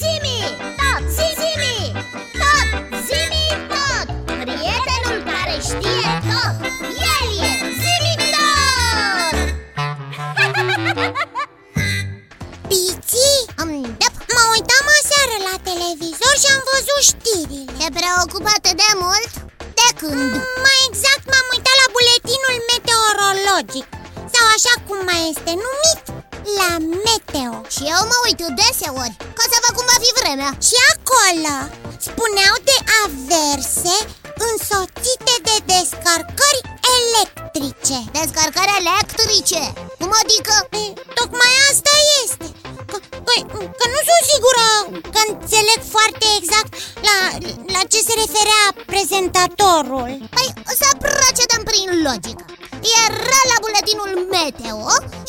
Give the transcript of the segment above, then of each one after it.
Zimi, tot, zimi, tot, zimi, tot. Prietenul care știe tot, el e zimi tot. Piții, mă uitam aseară la televizor și am văzut știrile. Te preocupă atât de mult? De când? Mai exact m-am uitat la buletinul meteorologic. Sau așa cum mai este numit, la meteo. Și eu mă uit deseori, ca să văd cum va fi vremea. Și acolo spuneau de averse însoțite de descărcări electrice. Descărcări electrice? Cum adică? E, tocmai asta este. Că, că, că nu sunt sigură că înțeleg foarte exact la, la ce se referea prezentatorul. Păi să procedăm prin logică Era la buletinul meteo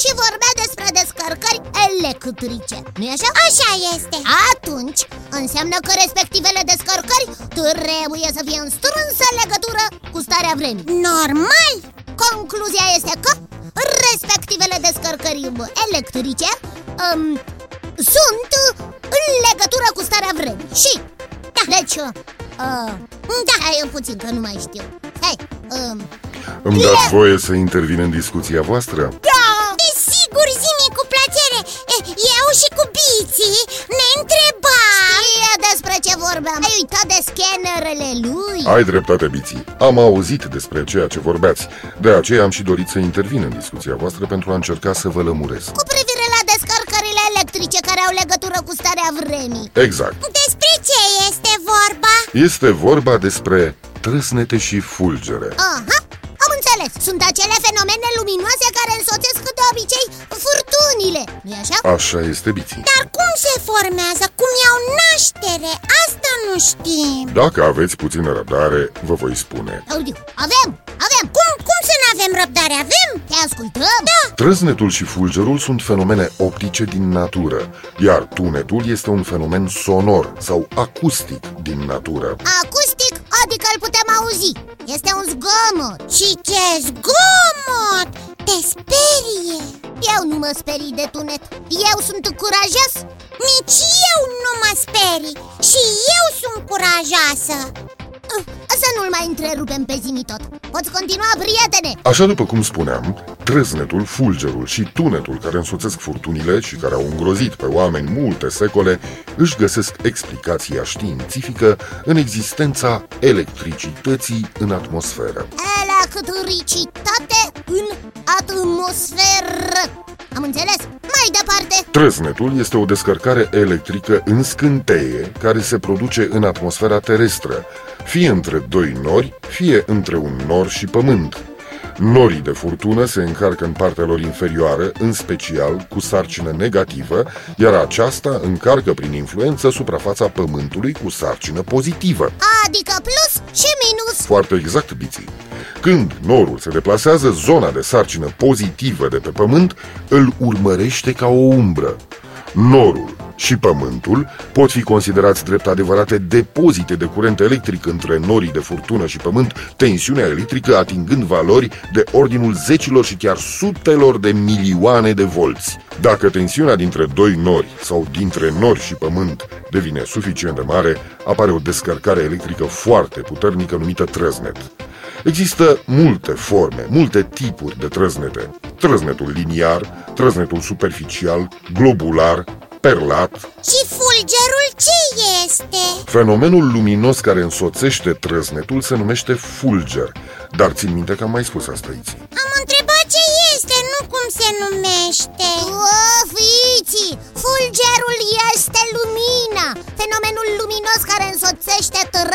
și vorbea despre descărcări electrice. Nu așa? Așa este. Atunci înseamnă că respectivele descărcări trebuie să fie în strânsă legătură cu starea vremii. Normal. Concluzia este că respectivele descărcări electrice um, sunt în legătură cu starea vremii. Și, da. deci, uh, da, hai puțin că nu mai știu Hai, um, Îmi dați voie să intervin în discuția voastră? Da, desigur, zimi cu plăcere. Eu și cu Biții ne întrebam. Știe despre ce vorbeam. Ai uitat de scanerele lui? Ai dreptate, Biții. Am auzit despre ceea ce vorbeați. De aceea am și dorit să intervin în discuția voastră Pentru a încerca să vă lămuresc. Cu privire la descărcările electrice care au legătură cu starea vremii. Exact. Despre ce este vorba? Este vorba despre trăsnete și fulgere Aha, am înțeles Sunt acele fenomene luminoase care însoțesc de obicei furtunile nu așa? Așa este, Biții Dar cum se formează? Cum iau naștere? Asta nu știm Dacă aveți puțină răbdare, vă voi spune Audiu, avem, avem Cum, cum să nu avem răbdare? Avem? Te ascultăm? Da Trăsnetul și fulgerul sunt fenomene optice din natură Iar tunetul este un fenomen sonor sau acustic din natură Acustic, adică îl putem auzi Este un zgomot Și ce zgomot! Te sperie Eu nu mă sperii de tunet Eu sunt curajos Nici eu nu mă sperii Și eu sunt curajoasă Să nu-l mai întrerupem pe zimi tot Poți continua, prietene Așa după cum spuneam, trăsnetul, fulgerul și tunetul care însoțesc furtunile și care au îngrozit pe oameni multe secole își găsesc explicația științifică în existența electricității în atmosferă. Electricitate în atmosferă Am înțeles? Mai departe Trăsnetul este o descărcare electrică în scânteie care se produce în atmosfera terestră, fie între doi nori, fie între un nor și pământ. Norii de furtună se încarcă în partea lor inferioară, în special cu sarcină negativă, iar aceasta încarcă prin influență suprafața pământului cu sarcină pozitivă. Adică plus și minus Foarte exact, Biții. Când norul se deplasează, zona de sarcină pozitivă de pe pământ îl urmărește ca o umbră. Norul și pământul pot fi considerați drept adevărate depozite de curent electric între norii de furtună și pământ, tensiunea electrică atingând valori de ordinul zecilor și chiar sutelor de milioane de volți. Dacă tensiunea dintre doi nori sau dintre nori și pământ devine suficient de mare, apare o descărcare electrică foarte puternică numită trăznet. Există multe forme, multe tipuri de trăznete. Trăznetul liniar, trăznetul superficial, globular, perlat. Și fulgerul ce este? Fenomenul luminos care însoțește trăznetul se numește fulger, dar țin minte că am mai spus asta aici. Am întrebat ce este, nu cum se numește O, fiții, fulgerul este lumina Fenomenul luminos care însoțește trăznetul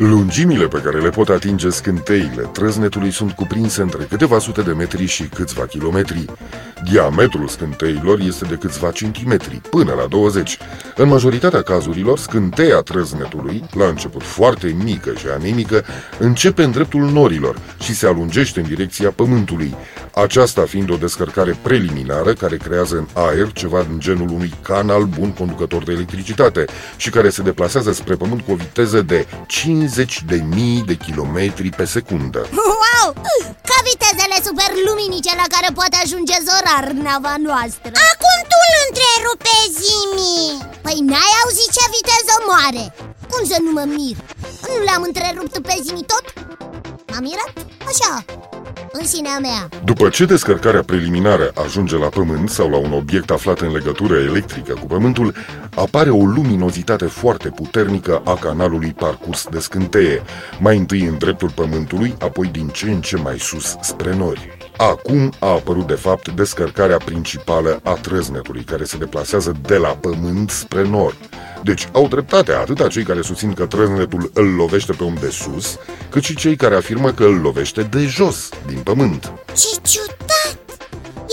Lungimile pe care le pot atinge scânteile trăznetului sunt cuprinse între câteva sute de metri și câțiva kilometri. Diametrul scânteilor este de câțiva centimetri, până la 20. În majoritatea cazurilor, scânteia trăznetului, la început foarte mică și anemică, începe în dreptul norilor și se alungește în direcția pământului, aceasta fiind o descărcare preliminară care creează în aer ceva din genul unui canal bun conducător de electricitate și care se deplasează spre pământ cu o viteză de 50 de mii de kilometri pe secundă. Wow! Ca vitezele superluminice la care poate ajunge zorar nava noastră Acum tu îl întrerupe, Zimi Păi n-ai auzit ce viteză moare? Cum să nu mă mir? Nu l-am întrerupt pe Zimi tot? M-am mirat? Așa, în sinea mea După ce descărcarea preliminară ajunge la Pământ sau la un obiect aflat în legătură electrică cu Pământul, apare o luminozitate foarte puternică a canalului parcurs de scânteie, mai întâi în dreptul Pământului, apoi din ce în ce mai sus spre nori. Acum a apărut de fapt descărcarea principală a trăznetului, care se deplasează de la Pământ spre nord. Deci au dreptate atât cei care susțin că trăznetul îl lovește pe om de sus, cât și cei care afirmă că îl lovește de jos, din pământ. Ce ciudat!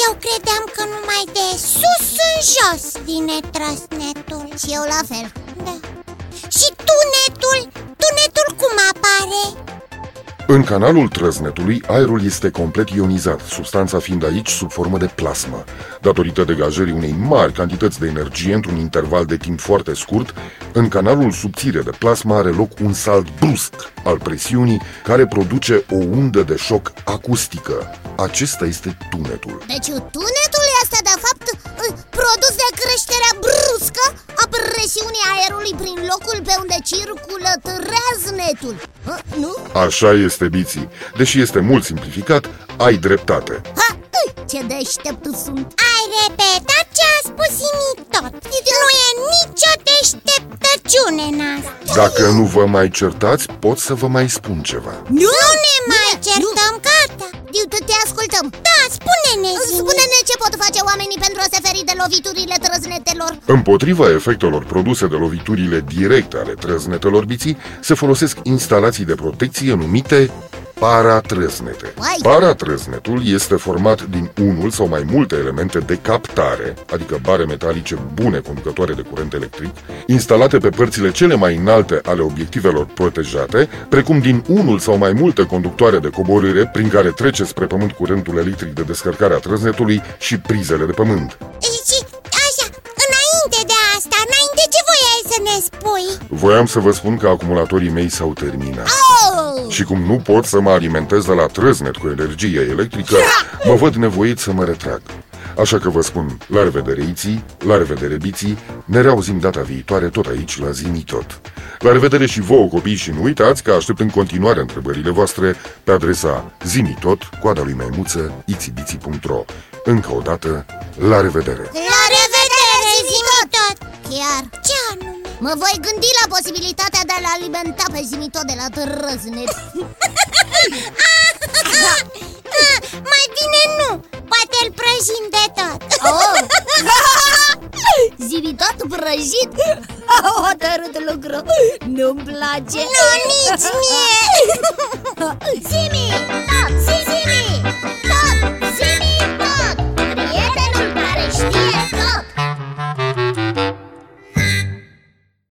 Eu credeam că numai de sus în jos vine trăsnetul Și eu la fel Da Și tunetul? Tunetul cum apare? În canalul trăznetului, aerul este complet ionizat, substanța fiind aici sub formă de plasmă. Datorită degajării unei mari cantități de energie într-un interval de timp foarte scurt, în canalul subțire de plasmă are loc un salt brusc al presiunii care produce o undă de șoc acustică. Acesta este tunetul. Deci tunetul este de fapt produs de creșterea bruscă a presiunii aerului prin locul pe unde circulă trăznetul Nu? Așa este, Biții. Deși este mult simplificat, ai dreptate. Ha! Ce deștept sunt Ai repetat ce a spus tot Nu e nicio deșteptăciune în asta Dacă nu vă mai certați, pot să vă mai spun ceva Nu, nu ne mai Bine, certăm, nu. gata Te ascultăm Da, spune-ne Spune-ne ce pot face oamenii pentru a se feri de loviturile trăznetelor. Împotriva efectelor produse de loviturile directe ale trăznetelor biții Se folosesc instalații de protecție numite paratrăznete. Paratrăznetul este format din unul sau mai multe elemente de captare, adică bare metalice bune conducătoare de curent electric, instalate pe părțile cele mai înalte ale obiectivelor protejate, precum din unul sau mai multe conductoare de coborâre prin care trece spre pământ curentul electric de descărcare a trăznetului și prizele de pământ. Și așa, înainte de asta, înainte ce voiai să ne spui? Voiam să vă spun că acumulatorii mei s-au terminat. Oh! Și cum nu pot să mă alimentez de la trăznet cu energie electrică, mă văd nevoit să mă retrag. Așa că vă spun, la revedere Iții, la revedere Biții, ne reauzim data viitoare tot aici la Zimi Tot. La revedere și vouă copii și nu uitați că aștept în continuare întrebările voastre pe adresa zimitot, coada lui maimuță, itibiții.ro Încă o dată, la revedere! La revedere, Zimi Tot! Chiar! Ce anume? Mă voi gândi la posibilitatea de a-l alimenta pe Zimito de la trăznet Mai bine nu, poate îl prăjim de tot. Oh. Zimitot prăjit? Hotărât lucru, nu-mi place. Nu, nici mie. Zimi, Zimi